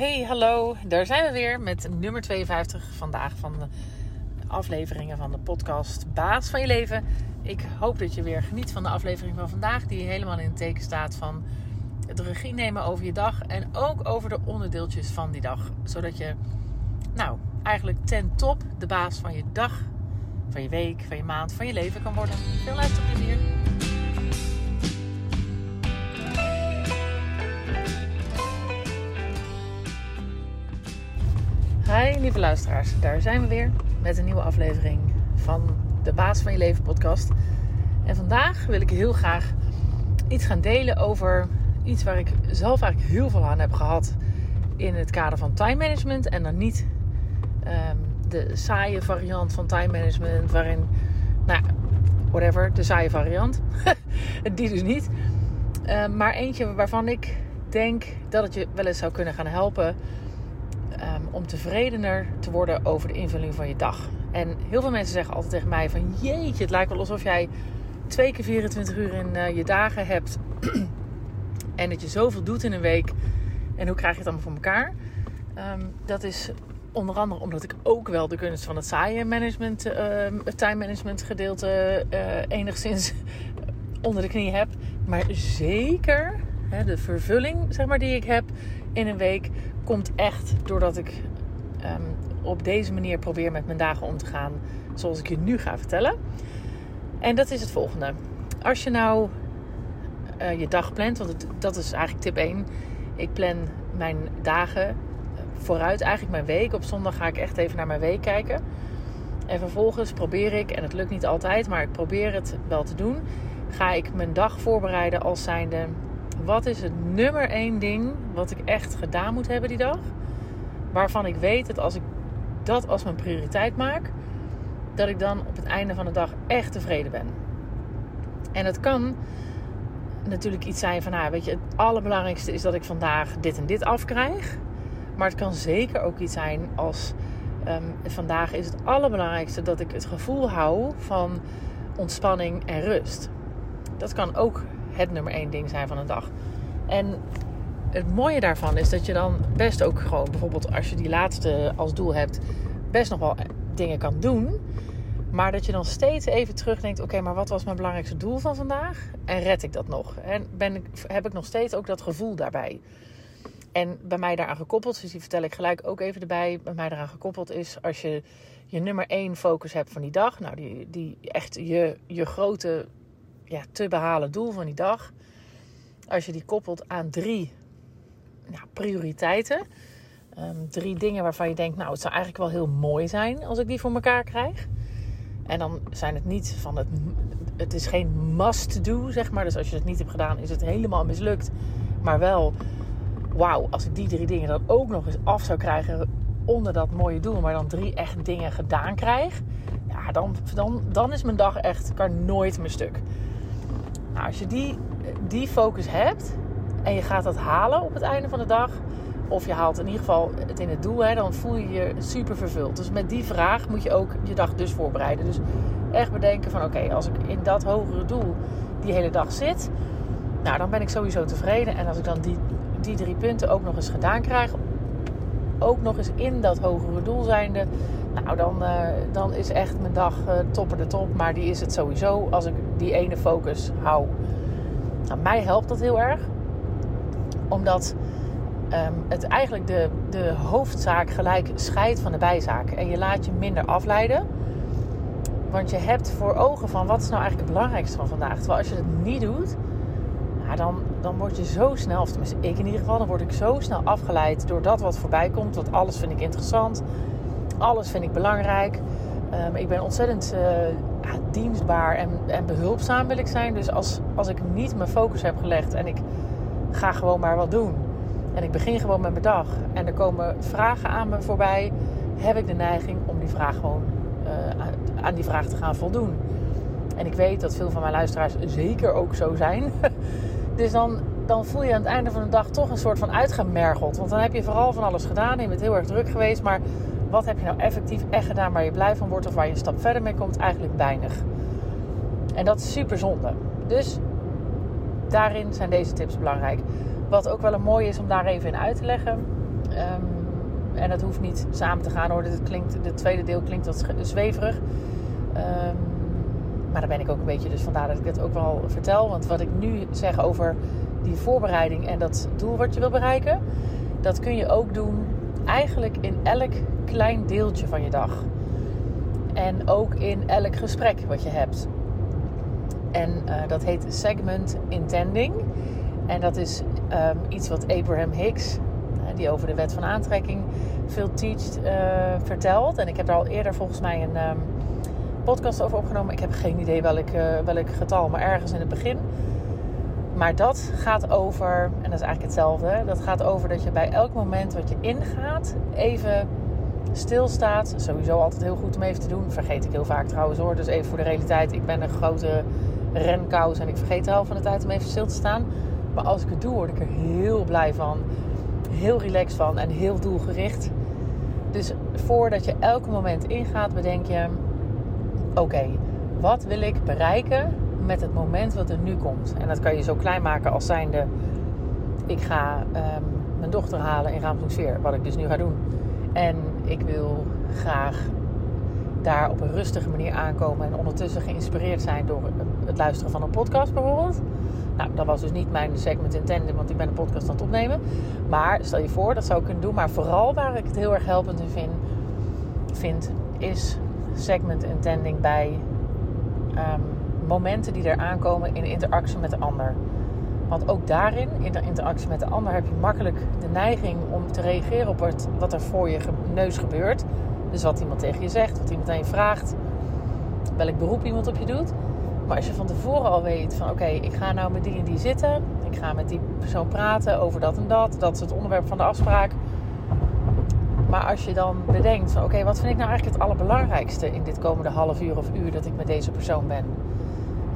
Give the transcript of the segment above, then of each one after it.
Hey, hallo. Daar zijn we weer met nummer 52 vandaag van de afleveringen van de podcast Baas van je leven. Ik hoop dat je weer geniet van de aflevering van vandaag, die helemaal in het teken staat van het regie nemen over je dag en ook over de onderdeeltjes van die dag. Zodat je, nou, eigenlijk ten top de baas van je dag, van je week, van je maand, van je leven kan worden. Veel luisterplezier. Hi lieve luisteraars, daar zijn we weer met een nieuwe aflevering van de Baas van je Leven podcast. En vandaag wil ik heel graag iets gaan delen over iets waar ik zelf eigenlijk heel veel aan heb gehad in het kader van time management. En dan niet um, de saaie variant van time management, waarin, nou, whatever, de saaie variant. Die dus niet. Um, maar eentje waarvan ik denk dat het je wel eens zou kunnen gaan helpen om tevredener te worden over de invulling van je dag. En heel veel mensen zeggen altijd tegen mij van jeetje, het lijkt wel alsof jij twee keer 24 uur in uh, je dagen hebt. en dat je zoveel doet in een week. En hoe krijg je het allemaal voor elkaar? Um, dat is onder andere omdat ik ook wel de kunst van het saaie management, uh, het time management gedeelte uh, enigszins onder de knie heb. Maar zeker de vervulling zeg maar, die ik heb in een week komt echt doordat ik um, op deze manier probeer met mijn dagen om te gaan. Zoals ik je nu ga vertellen. En dat is het volgende. Als je nou uh, je dag plant, want dat is eigenlijk tip 1. Ik plan mijn dagen vooruit, eigenlijk mijn week. Op zondag ga ik echt even naar mijn week kijken. En vervolgens probeer ik, en het lukt niet altijd, maar ik probeer het wel te doen. Ga ik mijn dag voorbereiden als zijnde wat is het nummer één ding wat ik echt gedaan moet hebben die dag? Waarvan ik weet dat als ik dat als mijn prioriteit maak, dat ik dan op het einde van de dag echt tevreden ben. En het kan natuurlijk iets zijn van, nou, weet je, het allerbelangrijkste is dat ik vandaag dit en dit afkrijg. Maar het kan zeker ook iets zijn als um, vandaag is het allerbelangrijkste dat ik het gevoel hou van ontspanning en rust. Dat kan ook het nummer één ding zijn van een dag. En het mooie daarvan is dat je dan best ook gewoon, bijvoorbeeld als je die laatste als doel hebt, best nog wel dingen kan doen. Maar dat je dan steeds even terugdenkt: oké, maar wat was mijn belangrijkste doel van vandaag? En red ik dat nog? En ben ik, heb ik nog steeds ook dat gevoel daarbij? En bij mij daaraan gekoppeld, dus die vertel ik gelijk ook even erbij. Bij mij daaraan gekoppeld is als je je nummer één focus hebt van die dag. Nou, die, die echt je, je grote ja, te behalen doel van die dag. Als je die koppelt aan drie nou, prioriteiten. Um, drie dingen waarvan je denkt, nou het zou eigenlijk wel heel mooi zijn als ik die voor elkaar krijg. En dan zijn het niet van het, het is geen must do, zeg maar. Dus als je het niet hebt gedaan, is het helemaal mislukt. Maar wel, wauw, als ik die drie dingen dan ook nog eens af zou krijgen onder dat mooie doel, maar dan drie echt dingen gedaan krijg, ja, dan, dan, dan is mijn dag echt, kan nooit meer stuk. Nou, als je die, die focus hebt en je gaat dat halen op het einde van de dag, of je haalt in ieder geval het in het doel, hè, dan voel je je super vervuld. Dus met die vraag moet je ook je dag dus voorbereiden. Dus echt bedenken van oké, als ik in dat hogere doel die hele dag zit, nou dan ben ik sowieso tevreden. En als ik dan die, die drie punten ook nog eens gedaan krijg, ook nog eens in dat hogere doel zijnde, nou, dan, uh, dan is echt mijn dag uh, topper de top. Maar die is het sowieso als ik die ene focus hou. Nou, mij helpt dat heel erg. Omdat um, het eigenlijk de, de hoofdzaak gelijk scheidt van de bijzaak. En je laat je minder afleiden. Want je hebt voor ogen van wat is nou eigenlijk het belangrijkste van vandaag. Terwijl als je het niet doet, nou, dan, dan word je zo snel, of tenminste ik in ieder geval, dan word ik zo snel afgeleid door dat wat voorbij komt. Want alles vind ik interessant alles vind ik belangrijk. Um, ik ben ontzettend ja, dienstbaar en, en, behulpzaam wil ik zijn. Dus als, als ik niet mijn focus heb gelegd en ik ga gewoon maar wat doen. En ik begin gewoon met mijn dag. En er komen vragen aan me voorbij. Heb ik de neiging om die vraag gewoon uh, aan die vraag te gaan voldoen. En ik weet dat veel van mijn luisteraars zeker ook zo zijn. dus dan, dan voel je aan het einde van de dag toch een soort van uitgemergeld. Want dan heb je vooral van alles gedaan. En je bent heel erg druk geweest. Maar wat heb je nou effectief echt gedaan waar je blij van wordt of waar je een stap verder mee komt? Eigenlijk weinig. En dat is super zonde. Dus daarin zijn deze tips belangrijk. Wat ook wel een mooie is om daar even in uit te leggen. Ehm, en dat hoeft niet samen te gaan hoor. Dit klinkt, het tweede deel klinkt wat zweverig. Um, maar daar ben ik ook een beetje, dus vandaar dat ik dit ook wel vertel. Want wat ik nu zeg over die voorbereiding en dat doel wat je wil bereiken, dat kun je ook doen eigenlijk in elk klein deeltje van je dag. En ook in elk gesprek wat je hebt. En uh, dat heet segment intending. En dat is um, iets wat Abraham Hicks, uh, die over de wet van aantrekking veel teacht, uh, vertelt. En ik heb daar al eerder volgens mij een um, podcast over opgenomen. Ik heb geen idee welk, welk getal, maar ergens in het begin. Maar dat gaat over, en dat is eigenlijk hetzelfde. Dat gaat over dat je bij elk moment wat je ingaat even stilstaat. Sowieso altijd heel goed om even te doen. Vergeet ik heel vaak trouwens hoor. Dus even voor de realiteit. Ik ben een grote renkous en ik vergeet de helft van de tijd om even stil te staan. Maar als ik het doe, word ik er heel blij van. Heel relaxed van en heel doelgericht. Dus voordat je elk moment ingaat, bedenk je: oké, wat wil ik bereiken met het moment wat er nu komt? En dat kan je zo klein maken als zijnde: ik ga um, mijn dochter halen in Raamsdonksveer, wat ik dus nu ga doen. En ik wil graag daar op een rustige manier aankomen en ondertussen geïnspireerd zijn door het luisteren van een podcast bijvoorbeeld. Nou, dat was dus niet mijn segment intended, want ik ben een podcast aan het opnemen. Maar stel je voor, dat zou ik kunnen doen. Maar vooral waar ik het heel erg helpend in vind, vind is segment intending bij um, momenten die er aankomen in interactie met de ander. Want ook daarin, in de interactie met de ander, heb je makkelijk de neiging om te reageren op wat, er voor je neus gebeurt. Dus wat iemand tegen je zegt, wat iemand aan je vraagt, welk beroep iemand op je doet. Maar als je van tevoren al weet van oké, ik ga nou met die en die zitten. Ik ga met die persoon praten over dat en dat. Dat is het onderwerp van de afspraak. Maar als je dan bedenkt van oké, wat vind ik nou eigenlijk het allerbelangrijkste in dit komende half uur of uur dat ik met deze persoon ben.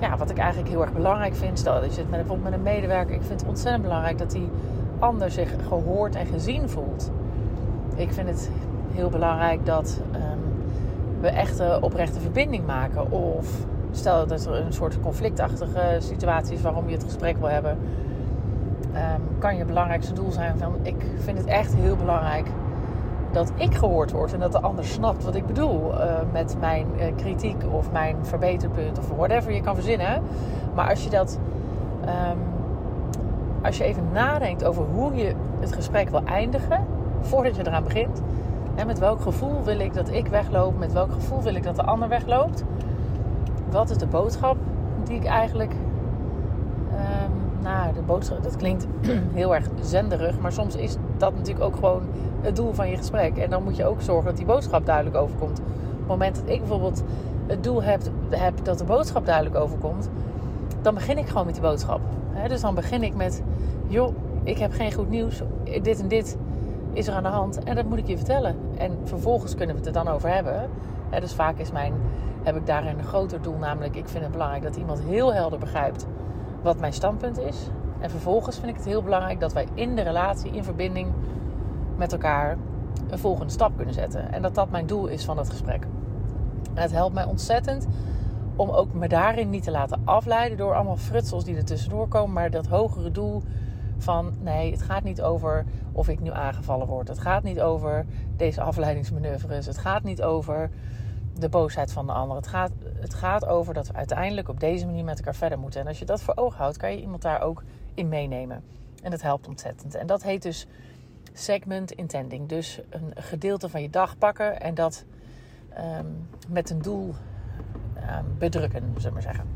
Ja, wat ik eigenlijk heel erg belangrijk vind, stel dat je zit met, met een medewerker. Ik vind het ontzettend belangrijk dat die ander zich gehoord en gezien voelt. Ik vind het heel belangrijk dat um, we echt een oprechte verbinding maken. Of stel dat er een soort conflictachtige situatie is waarom je het gesprek wil hebben. Um, kan je belangrijkste doel zijn van ik vind het echt heel belangrijk dat ik gehoord word en dat de ander snapt wat ik bedoel uh, met mijn uh, kritiek of mijn verbeterpunt of whatever je kan verzinnen. Maar als je dat, um, als je even nadenkt over hoe je het gesprek wil eindigen voordat je eraan begint, en met welk gevoel wil ik dat ik wegloop? Met welk gevoel wil ik dat de ander wegloopt? Wat is de boodschap die ik eigenlijk. Um, nou, de boodschap, dat klinkt heel erg zenderig, maar soms is dat natuurlijk ook gewoon het doel van je gesprek. En dan moet je ook zorgen dat die boodschap duidelijk overkomt. Op het moment dat ik bijvoorbeeld het doel heb, heb dat de boodschap duidelijk overkomt, dan begin ik gewoon met die boodschap. dus dan begin ik met: joh, ik heb geen goed nieuws, dit en dit is er aan de hand en dat moet ik je vertellen. En vervolgens kunnen we het er dan over hebben. dus vaak is mijn, heb ik daarin een groter doel, namelijk ik vind het belangrijk dat iemand heel helder begrijpt wat mijn standpunt is. En vervolgens vind ik het heel belangrijk dat wij in de relatie, in verbinding met elkaar, een volgende stap kunnen zetten. En dat dat mijn doel is van het gesprek. En het helpt mij ontzettend om ook me daarin niet te laten afleiden door allemaal frutsels die er tussendoor komen, maar dat hogere doel van nee, het gaat niet over of ik nu aangevallen word. Het gaat niet over deze afleidingsmanoeuvres. Het gaat niet over de boosheid van de ander. Het gaat, het gaat over dat we uiteindelijk op deze manier met elkaar verder moeten. En als je dat voor ogen houdt, kan je iemand daar ook in meenemen. En dat helpt ontzettend. En dat heet dus segment intending. Dus een gedeelte van je dag pakken en dat um, met een doel um, bedrukken, zullen we maar zeggen.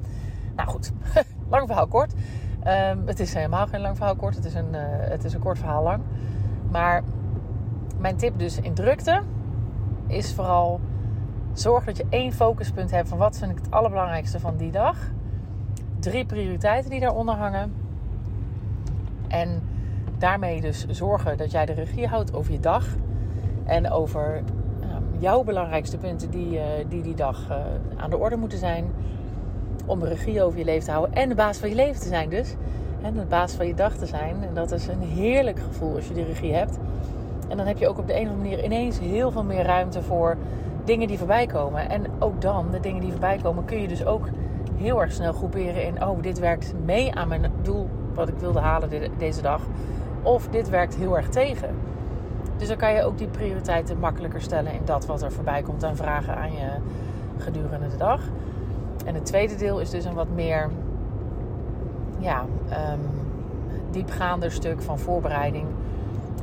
Nou goed, lang verhaal kort. Um, het is helemaal geen lang verhaal kort. Het is, een, uh, het is een kort verhaal lang. Maar mijn tip dus in drukte is vooral zorg dat je één focuspunt hebt van wat vind ik het allerbelangrijkste van die dag. Drie prioriteiten die daaronder hangen. En daarmee dus zorgen dat jij de regie houdt over je dag. En over um, jouw belangrijkste punten die uh, die, die dag uh, aan de orde moeten zijn om regie over je leven te houden en de baas van je leven te zijn dus. En de baas van je dag te zijn. En dat is een heerlijk gevoel als je die regie hebt. En dan heb je ook op de een of andere manier ineens heel veel meer ruimte voor dingen die voorbij komen. En ook dan, de dingen die voorbij komen, kun je dus ook heel erg snel groeperen in: oh, dit werkt mee aan mijn doel wat ik wilde halen deze dag. Of dit werkt heel erg tegen. Dus dan kan je ook die prioriteiten makkelijker stellen in dat wat er voorbij komt aan vragen aan je gedurende de dag. En het tweede deel is dus een wat meer ja, um, diepgaander stuk van voorbereiding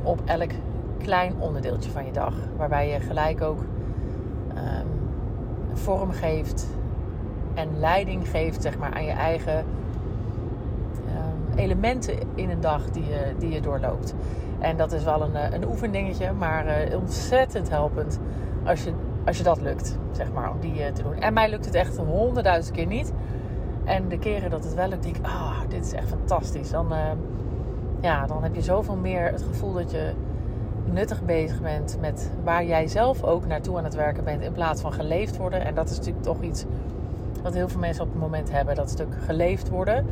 op elk klein onderdeeltje van je dag. Waarbij je gelijk ook vorm geeft en leiding geeft zeg maar, aan je eigen um, elementen in een dag die je, die je doorloopt. En dat is wel een, eh, een oefendingetje, maar uh, ontzettend helpend als je, als je dat lukt, zeg maar, om die uh, te doen. En mij lukt het echt honderdduizend keer niet. En de keren dat het wel lukt, denk ik, ah, oh, dit is echt fantastisch. Dan, ja, dan heb je zoveel meer het gevoel dat je nuttig bezig bent met waar jij zelf ook naartoe aan het werken bent, in plaats van geleefd worden. En dat is natuurlijk toch iets wat heel veel mensen op het moment hebben, dat stuk geleefd worden.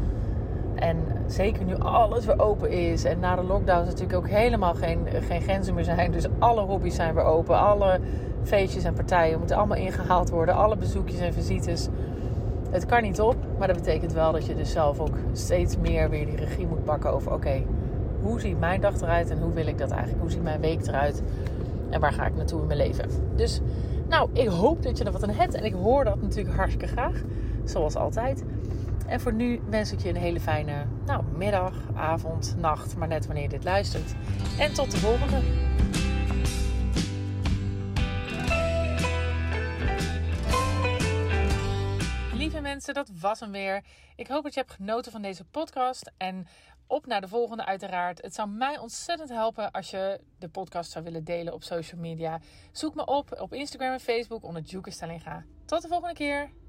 En zeker nu alles weer open is en na de lockdown natuurlijk ook helemaal geen, geen grenzen meer zijn. Dus alle hobby's zijn weer open, alle feestjes en partijen moeten allemaal ingehaald worden, alle bezoekjes en visites. Het kan niet op, maar dat betekent wel dat je dus zelf ook steeds meer weer die regie moet pakken over: oké, hoe ziet mijn dag eruit en hoe wil ik dat eigenlijk? Hoe ziet mijn week eruit en waar ga ik naartoe in mijn leven? Dus, nou, ik hoop dat je er wat aan hebt en ik hoor dat natuurlijk hartstikke graag, zoals altijd. En voor nu wens ik je een hele fijne nou, middag, avond, nacht, maar net wanneer je dit luistert. En tot de volgende. Lieve mensen, dat was hem weer. Ik hoop dat je hebt genoten van deze podcast. En op naar de volgende uiteraard. Het zou mij ontzettend helpen als je de podcast zou willen delen op social media. Zoek me op op Instagram en Facebook onder Juke Stellinga. Tot de volgende keer.